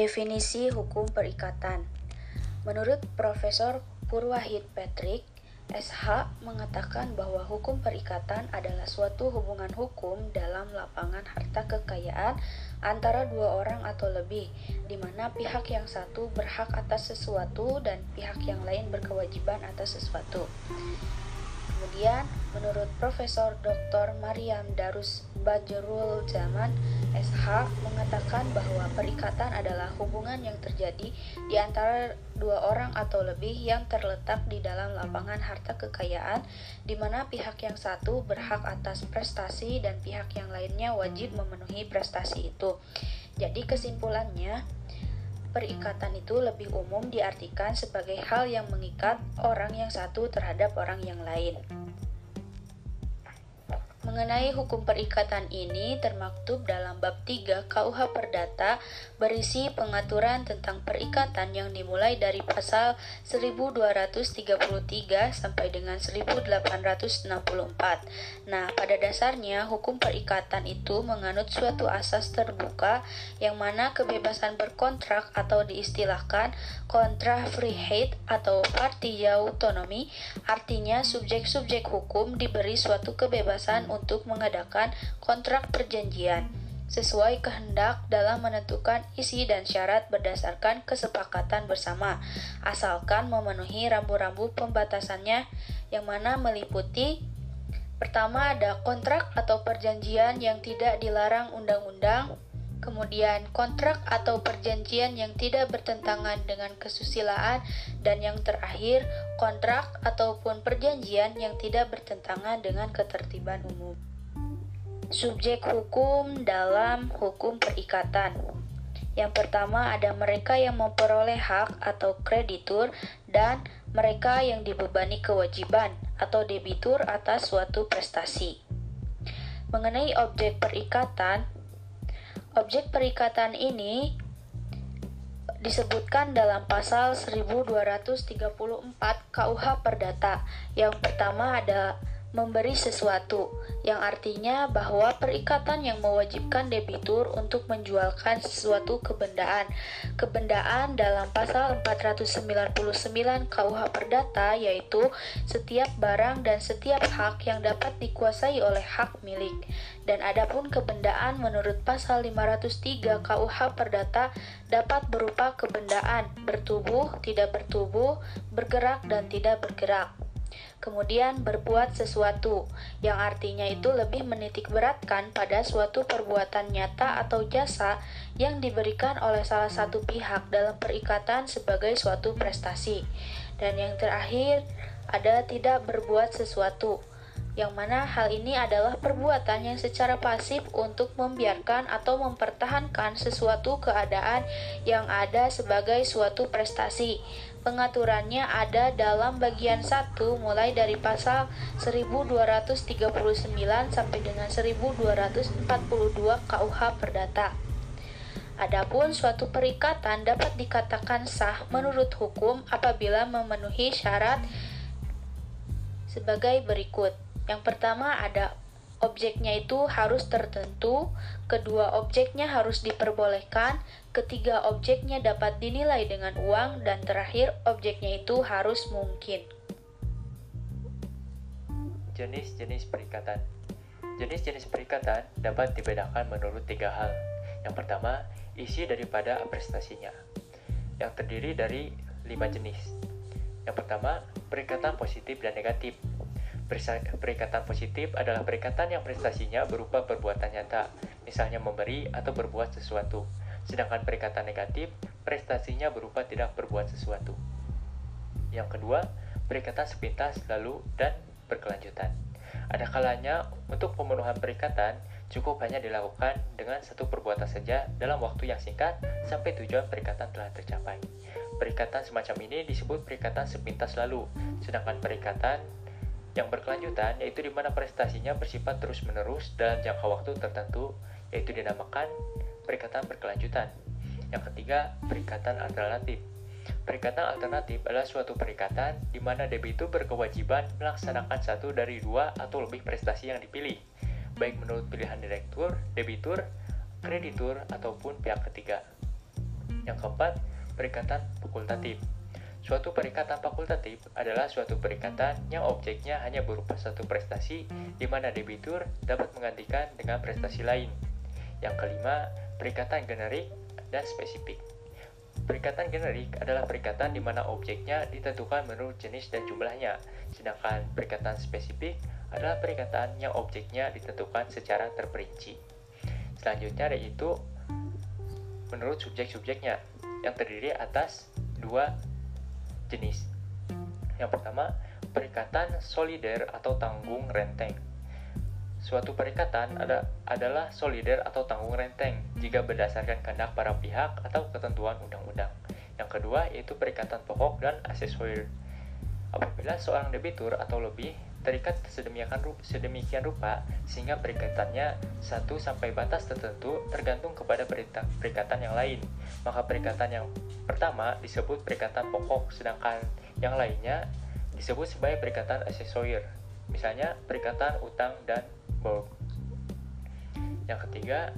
Definisi hukum perikatan Menurut Profesor Purwahid Patrick, SH mengatakan bahwa hukum perikatan adalah suatu hubungan hukum dalam lapangan harta kekayaan antara dua orang atau lebih, di mana pihak yang satu berhak atas sesuatu dan pihak yang lain berkewajiban atas sesuatu. Kemudian, menurut Profesor Dr. Mariam Darus Bajrul Zaman SH mengatakan bahwa perikatan adalah hubungan yang terjadi di antara dua orang atau lebih yang terletak di dalam lapangan harta kekayaan di mana pihak yang satu berhak atas prestasi dan pihak yang lainnya wajib memenuhi prestasi itu. Jadi kesimpulannya, perikatan itu lebih umum diartikan sebagai hal yang mengikat orang yang satu terhadap orang yang lain. Mengenai hukum perikatan ini termaktub dalam bab 3 KUH Perdata berisi pengaturan tentang perikatan yang dimulai dari pasal 1233 sampai dengan 1864. Nah, pada dasarnya hukum perikatan itu menganut suatu asas terbuka yang mana kebebasan berkontrak atau diistilahkan kontra freeheit atau party autonomi artinya subjek-subjek hukum diberi suatu kebebasan untuk mengadakan kontrak perjanjian sesuai kehendak dalam menentukan isi dan syarat berdasarkan kesepakatan bersama, asalkan memenuhi rambu-rambu pembatasannya yang mana meliputi Pertama ada kontrak atau perjanjian yang tidak dilarang undang-undang, kemudian kontrak atau perjanjian yang tidak bertentangan dengan kesusilaan, dan yang terakhir kontrak ataupun perjanjian yang tidak bertentangan dengan ketertiban umum. Subjek hukum dalam hukum perikatan. Yang pertama ada mereka yang memperoleh hak atau kreditur dan mereka yang dibebani kewajiban atau debitur atas suatu prestasi. Mengenai objek perikatan, Objek perikatan ini disebutkan dalam pasal 1234 KUH Perdata. Yang pertama ada memberi sesuatu, yang artinya bahwa perikatan yang mewajibkan debitur untuk menjualkan sesuatu kebendaan. Kebendaan dalam pasal 499 KUH Perdata yaitu setiap barang dan setiap hak yang dapat dikuasai oleh hak milik. Dan adapun kebendaan menurut pasal 503 KUH Perdata dapat berupa kebendaan bertubuh, tidak bertubuh, bergerak dan tidak bergerak kemudian berbuat sesuatu, yang artinya itu lebih menitik beratkan pada suatu perbuatan nyata atau jasa yang diberikan oleh salah satu pihak dalam perikatan sebagai suatu prestasi. Dan yang terakhir, ada tidak berbuat sesuatu, yang mana hal ini adalah perbuatan yang secara pasif untuk membiarkan atau mempertahankan sesuatu keadaan yang ada sebagai suatu prestasi. Pengaturannya ada dalam bagian 1 mulai dari pasal 1239 sampai dengan 1242 KUH Perdata. Adapun suatu perikatan dapat dikatakan sah menurut hukum apabila memenuhi syarat sebagai berikut. Yang pertama ada objeknya itu harus tertentu, kedua objeknya harus diperbolehkan, ketiga objeknya dapat dinilai dengan uang, dan terakhir objeknya itu harus mungkin. Jenis-jenis perikatan Jenis-jenis perikatan dapat dibedakan menurut tiga hal. Yang pertama, isi daripada prestasinya, yang terdiri dari lima jenis. Yang pertama, perikatan positif dan negatif Perikatan positif adalah perikatan yang prestasinya berupa perbuatan nyata, misalnya memberi atau berbuat sesuatu. Sedangkan perikatan negatif, prestasinya berupa tidak berbuat sesuatu. Yang kedua, perikatan sepintas lalu dan berkelanjutan. Ada kalanya untuk pemenuhan perikatan cukup hanya dilakukan dengan satu perbuatan saja dalam waktu yang singkat sampai tujuan perikatan telah tercapai. Perikatan semacam ini disebut perikatan sepintas lalu, sedangkan perikatan yang berkelanjutan yaitu di mana prestasinya bersifat terus-menerus dalam jangka waktu tertentu yaitu dinamakan perikatan berkelanjutan. Yang ketiga, perikatan alternatif. Perikatan alternatif adalah suatu perikatan di mana debitur berkewajiban melaksanakan satu dari dua atau lebih prestasi yang dipilih, baik menurut pilihan direktur, debitur, kreditur, ataupun pihak ketiga. Yang keempat, perikatan fakultatif. Suatu perikatan fakultatif adalah suatu perikatan yang objeknya hanya berupa satu prestasi di mana debitur dapat menggantikan dengan prestasi lain. Yang kelima, perikatan generik dan spesifik. Perikatan generik adalah perikatan di mana objeknya ditentukan menurut jenis dan jumlahnya, sedangkan perikatan spesifik adalah perikatan yang objeknya ditentukan secara terperinci. Selanjutnya yaitu menurut subjek-subjeknya yang terdiri atas dua jenis. Yang pertama, perikatan solider atau tanggung renteng. Suatu perikatan ada, adalah solider atau tanggung renteng jika berdasarkan kehendak para pihak atau ketentuan undang-undang. Yang kedua yaitu perikatan pokok dan aksesoris. Apabila seorang debitur atau lebih terikat sedemikian rupa, sedemikian rupa sehingga perikatannya satu sampai batas tertentu tergantung kepada perikatan yang lain. Maka perikatan yang pertama disebut perikatan pokok, sedangkan yang lainnya disebut sebagai perikatan aksesoris. Misalnya perikatan utang dan bulk. Yang ketiga,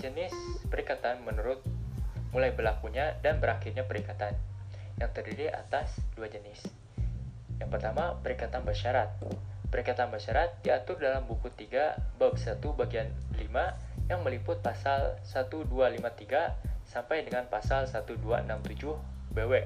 jenis perikatan menurut mulai berlakunya dan berakhirnya perikatan yang terdiri atas dua jenis. Yang pertama, perikatan bersyarat. Perikatan bersyarat diatur dalam buku 3 bab 1 bagian 5 yang meliput pasal 1253 sampai dengan pasal 1267 BW.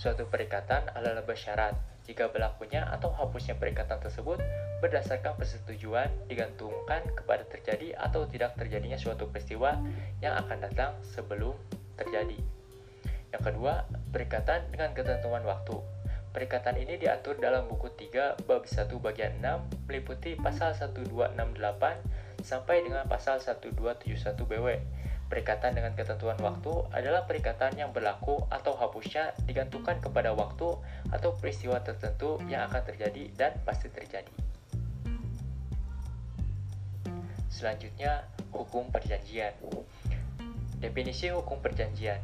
Suatu perikatan adalah bersyarat jika berlakunya atau hapusnya perikatan tersebut berdasarkan persetujuan digantungkan kepada terjadi atau tidak terjadinya suatu peristiwa yang akan datang sebelum terjadi. Yang kedua, perikatan dengan ketentuan waktu. Perikatan ini diatur dalam buku 3 bab 1 bagian 6 meliputi pasal 1268 sampai dengan pasal 1271 BW. Perikatan dengan ketentuan waktu adalah perikatan yang berlaku atau hapusnya digantungkan kepada waktu atau peristiwa tertentu yang akan terjadi dan pasti terjadi. Selanjutnya, hukum perjanjian. Definisi hukum perjanjian.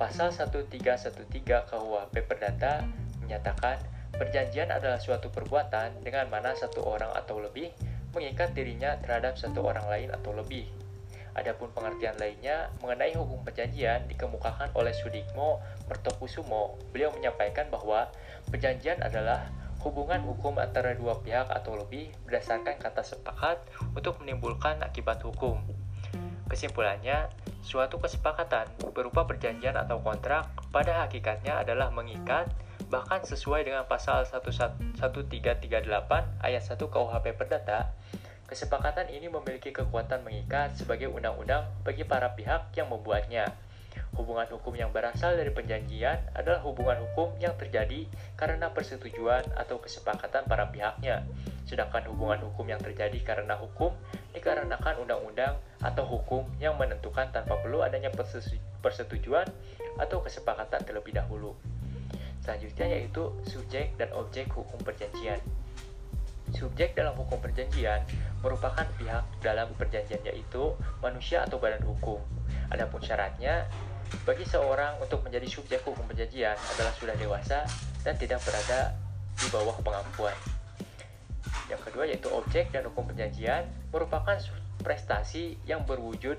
Pasal 1313 KUHP Perdata menyatakan perjanjian adalah suatu perbuatan dengan mana satu orang atau lebih mengikat dirinya terhadap satu orang lain atau lebih. Adapun pengertian lainnya mengenai hukum perjanjian dikemukakan oleh Sudikmo Mertokusumo. Beliau menyampaikan bahwa perjanjian adalah hubungan hukum antara dua pihak atau lebih berdasarkan kata sepakat untuk menimbulkan akibat hukum. Kesimpulannya, suatu kesepakatan berupa perjanjian atau kontrak pada hakikatnya adalah mengikat Bahkan sesuai dengan pasal 1338 ayat 1 KUHP Perdata, kesepakatan ini memiliki kekuatan mengikat sebagai undang-undang bagi para pihak yang membuatnya. Hubungan hukum yang berasal dari perjanjian adalah hubungan hukum yang terjadi karena persetujuan atau kesepakatan para pihaknya. Sedangkan hubungan hukum yang terjadi karena hukum dikarenakan undang-undang atau hukum yang menentukan tanpa perlu adanya persetujuan atau kesepakatan terlebih dahulu. Selanjutnya yaitu subjek dan objek hukum perjanjian. Subjek dalam hukum perjanjian merupakan pihak dalam perjanjian yaitu manusia atau badan hukum. Adapun syaratnya, bagi seorang untuk menjadi subjek hukum perjanjian adalah sudah dewasa dan tidak berada di bawah pengampuan. Yang kedua yaitu objek dan hukum perjanjian merupakan prestasi yang berwujud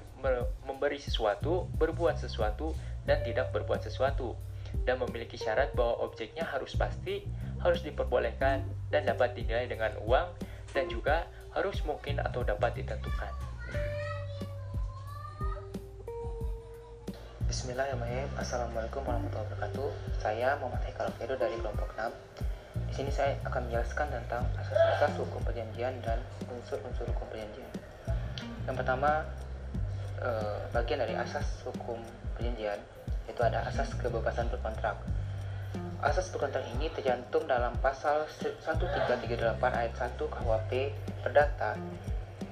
memberi sesuatu, berbuat sesuatu, dan tidak berbuat sesuatu dan memiliki syarat bahwa objeknya harus pasti, harus diperbolehkan, dan dapat dinilai dengan uang, dan juga harus mungkin atau dapat ditentukan. Bismillahirrahmanirrahim. Assalamualaikum warahmatullahi wabarakatuh. Saya Muhammad Haikal Fedo dari kelompok 6. Di sini saya akan menjelaskan tentang asas-asas hukum perjanjian dan unsur-unsur hukum perjanjian. Yang pertama, eh, bagian dari asas hukum perjanjian yaitu ada asas kebebasan berkontrak. Asas berkontrak ini tercantum dalam pasal 1338 ayat 1 KUHP Perdata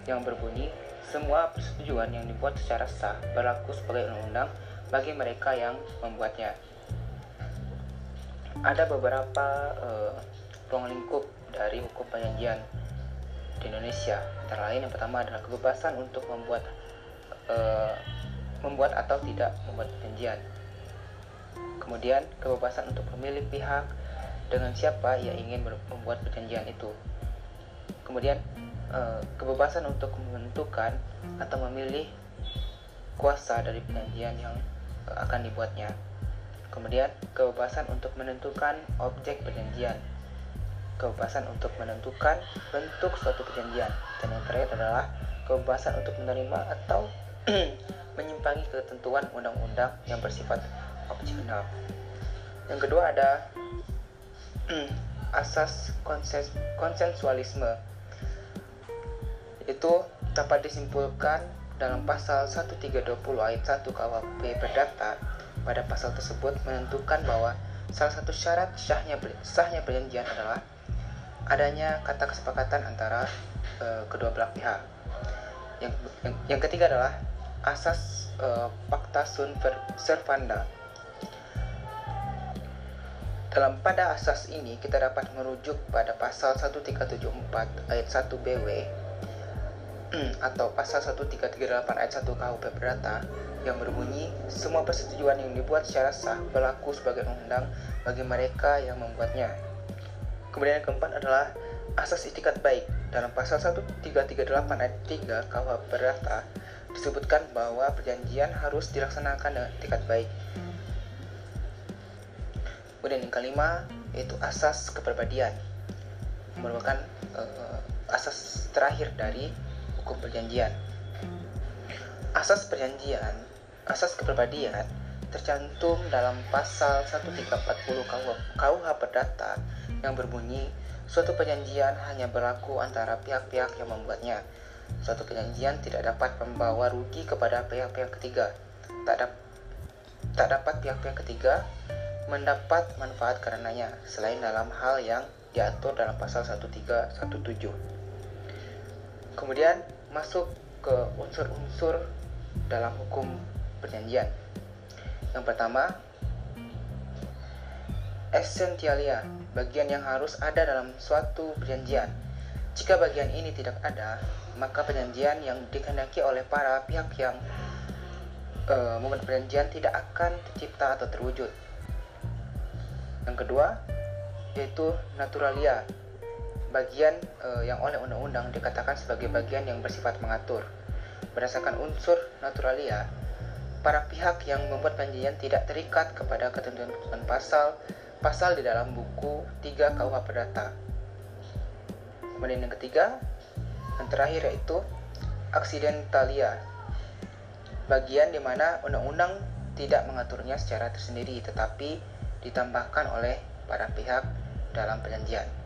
yang berbunyi semua persetujuan yang dibuat secara sah berlaku sebagai undang-undang bagi mereka yang membuatnya. Ada beberapa uh, ruang lingkup dari hukum perjanjian di Indonesia. Antara lain yang pertama adalah kebebasan untuk membuat uh, membuat atau tidak membuat perjanjian. Kemudian, kebebasan untuk memilih pihak dengan siapa ia ingin membuat perjanjian itu. Kemudian, eh, kebebasan untuk menentukan atau memilih kuasa dari perjanjian yang akan dibuatnya. Kemudian, kebebasan untuk menentukan objek perjanjian. Kebebasan untuk menentukan bentuk suatu perjanjian. Dan yang terakhir adalah kebebasan untuk menerima atau menyimpangi ketentuan undang-undang yang bersifat opsional. Yang kedua ada asas konses konsensualisme. Itu dapat disimpulkan dalam pasal 1320 ayat 1 KUHP Perdata pada pasal tersebut menentukan bahwa salah satu syarat sahnya sahnya perjanjian adalah adanya kata kesepakatan antara uh, kedua belah pihak. Yang, yang, yang ketiga adalah asas uh, Pacta Sunt Servanda. Dalam pada asas ini kita dapat merujuk pada pasal 1374 ayat 1 BW atau pasal 1338 ayat 1 KUP Perdata yang berbunyi semua persetujuan yang dibuat secara sah berlaku sebagai undang bagi mereka yang membuatnya. Kemudian yang keempat adalah asas itikat baik. Dalam pasal 1338 ayat 3 KUHP Perdata disebutkan bahwa perjanjian harus dilaksanakan dengan etikat baik. Kemudian yang kelima yaitu asas kepribadian merupakan uh, asas terakhir dari hukum perjanjian. Asas perjanjian, asas kepribadian tercantum dalam pasal 1340 KUH Perdata yang berbunyi suatu perjanjian hanya berlaku antara pihak-pihak yang membuatnya Suatu perjanjian tidak dapat membawa rugi kepada pihak-pihak ketiga. Tak, da tak dapat pihak-pihak ketiga mendapat manfaat karenanya, selain dalam hal yang diatur dalam pasal 1317. Kemudian masuk ke unsur-unsur dalam hukum perjanjian. Yang pertama, essentialia, bagian yang harus ada dalam suatu perjanjian. Jika bagian ini tidak ada, maka perjanjian yang dikehendaki oleh para pihak yang uh, membuat perjanjian tidak akan tercipta atau terwujud. Yang kedua, yaitu naturalia, bagian uh, yang oleh undang-undang dikatakan sebagai bagian yang bersifat mengatur. Berdasarkan unsur naturalia, para pihak yang membuat perjanjian tidak terikat kepada ketentuan pasal pasal di dalam buku 3 KUH Perdata. Kemudian yang ketiga, yang terakhir yaitu accidentalia, bagian di mana undang-undang tidak mengaturnya secara tersendiri tetapi ditambahkan oleh para pihak dalam perjanjian.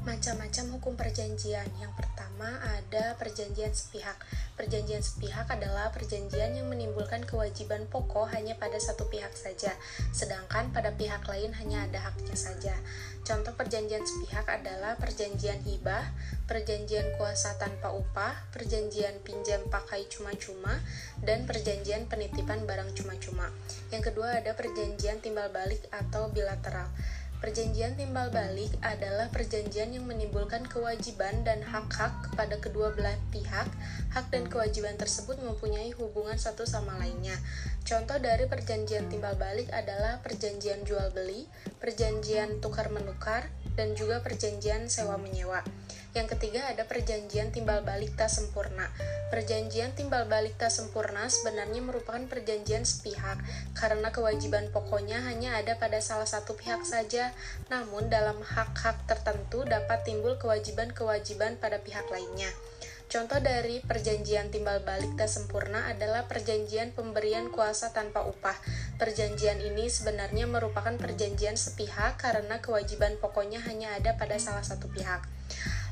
Macam-macam hukum perjanjian. Yang pertama ada perjanjian sepihak. Perjanjian sepihak adalah perjanjian yang menimbulkan kewajiban pokok hanya pada satu pihak saja, sedangkan pada pihak lain hanya ada haknya saja. Contoh perjanjian sepihak adalah perjanjian hibah, perjanjian kuasa tanpa upah, perjanjian pinjam pakai cuma-cuma, dan perjanjian penitipan barang cuma-cuma. Yang kedua ada perjanjian timbal balik atau bilateral. Perjanjian timbal balik adalah perjanjian yang menimbulkan kewajiban dan hak-hak kepada kedua belah pihak. Hak dan kewajiban tersebut mempunyai hubungan satu sama lainnya. Contoh dari perjanjian timbal balik adalah perjanjian jual beli, perjanjian tukar menukar, dan juga perjanjian sewa menyewa. Yang ketiga ada perjanjian timbal balik tak sempurna. Perjanjian timbal balik tak sempurna sebenarnya merupakan perjanjian sepihak karena kewajiban pokoknya hanya ada pada salah satu pihak saja. Namun dalam hak-hak tertentu dapat timbul kewajiban-kewajiban pada pihak lainnya. Contoh dari perjanjian timbal balik tak sempurna adalah perjanjian pemberian kuasa tanpa upah. Perjanjian ini sebenarnya merupakan perjanjian sepihak karena kewajiban pokoknya hanya ada pada salah satu pihak.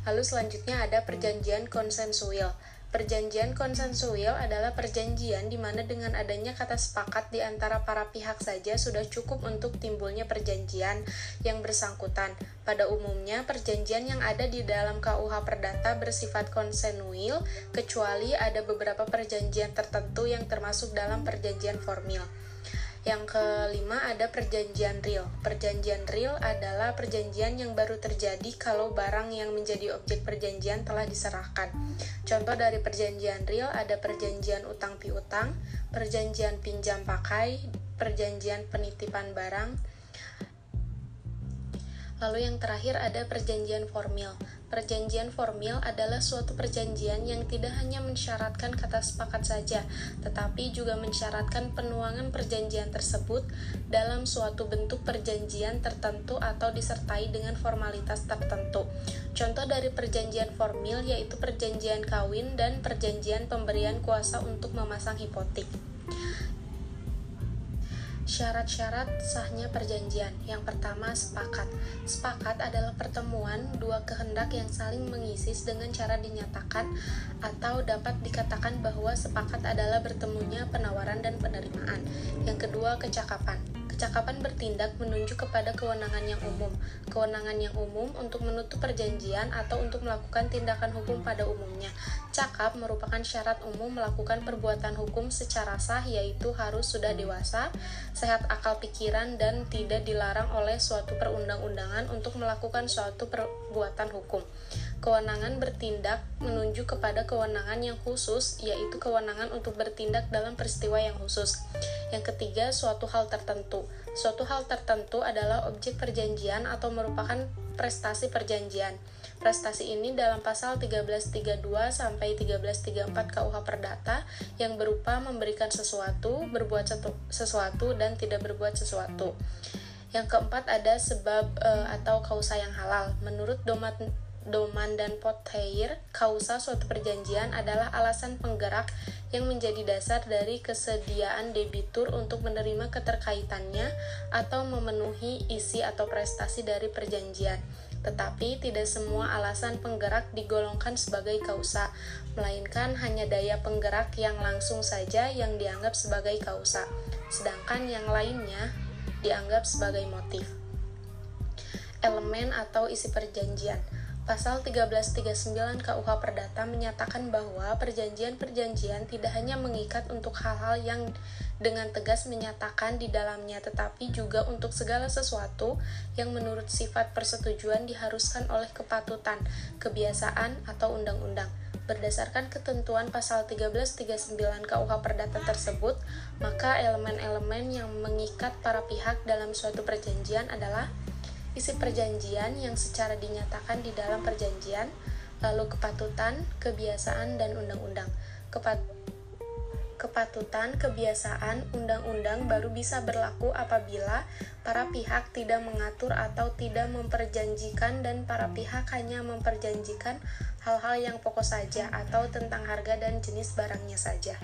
Lalu selanjutnya ada perjanjian konsensual. Perjanjian konsensual adalah perjanjian di mana dengan adanya kata sepakat di antara para pihak saja sudah cukup untuk timbulnya perjanjian yang bersangkutan. Pada umumnya, perjanjian yang ada di dalam KUH Perdata bersifat konsenuil, kecuali ada beberapa perjanjian tertentu yang termasuk dalam perjanjian formil. Yang kelima ada perjanjian real. Perjanjian real adalah perjanjian yang baru terjadi kalau barang yang menjadi objek perjanjian telah diserahkan. Contoh dari perjanjian real ada perjanjian utang piutang, perjanjian pinjam pakai, perjanjian penitipan barang, Lalu yang terakhir ada perjanjian formil. Perjanjian formil adalah suatu perjanjian yang tidak hanya mensyaratkan kata sepakat saja, tetapi juga mensyaratkan penuangan perjanjian tersebut dalam suatu bentuk perjanjian tertentu atau disertai dengan formalitas tertentu. Contoh dari perjanjian formil yaitu perjanjian kawin dan perjanjian pemberian kuasa untuk memasang hipotik. Syarat-syarat sahnya perjanjian. Yang pertama, sepakat. Sepakat adalah pertemuan dua kehendak yang saling mengisi dengan cara dinyatakan atau dapat dikatakan bahwa sepakat adalah bertemunya penawaran dan penerimaan. Yang kedua, kecakapan. Kecakapan bertindak menunjuk kepada kewenangan yang umum. Kewenangan yang umum untuk menutup perjanjian atau untuk melakukan tindakan hukum pada umumnya. Cakap merupakan syarat umum melakukan perbuatan hukum secara sah yaitu harus sudah dewasa, sehat akal pikiran dan tidak dilarang oleh suatu perundang-undangan untuk melakukan suatu perbuatan hukum. Kewenangan bertindak menunjuk kepada kewenangan yang khusus, yaitu kewenangan untuk bertindak dalam peristiwa yang khusus. Yang ketiga, suatu hal tertentu. Suatu hal tertentu adalah objek perjanjian atau merupakan prestasi perjanjian. Prestasi ini dalam pasal 1332 sampai 1334 KUH Perdata yang berupa memberikan sesuatu, berbuat sesuatu dan tidak berbuat sesuatu. Yang keempat ada sebab e, atau kausa yang halal. Menurut Domat Doman dan Pothair, kausa suatu perjanjian adalah alasan penggerak yang menjadi dasar dari kesediaan debitur untuk menerima keterkaitannya atau memenuhi isi atau prestasi dari perjanjian. Tetapi tidak semua alasan penggerak digolongkan sebagai kausa, melainkan hanya daya penggerak yang langsung saja yang dianggap sebagai kausa, sedangkan yang lainnya dianggap sebagai motif. Elemen atau isi perjanjian Pasal 1339 KUH Perdata menyatakan bahwa perjanjian-perjanjian tidak hanya mengikat untuk hal-hal yang dengan tegas menyatakan di dalamnya, tetapi juga untuk segala sesuatu yang menurut sifat persetujuan diharuskan oleh kepatutan, kebiasaan, atau undang-undang. Berdasarkan ketentuan pasal 1339 KUH Perdata tersebut, maka elemen-elemen yang mengikat para pihak dalam suatu perjanjian adalah isi perjanjian yang secara dinyatakan di dalam perjanjian, lalu kepatutan, kebiasaan, dan undang-undang. Kepat kepatutan, kebiasaan, undang-undang baru bisa berlaku apabila para pihak tidak mengatur atau tidak memperjanjikan dan para pihak hanya memperjanjikan hal-hal yang pokok saja atau tentang harga dan jenis barangnya saja.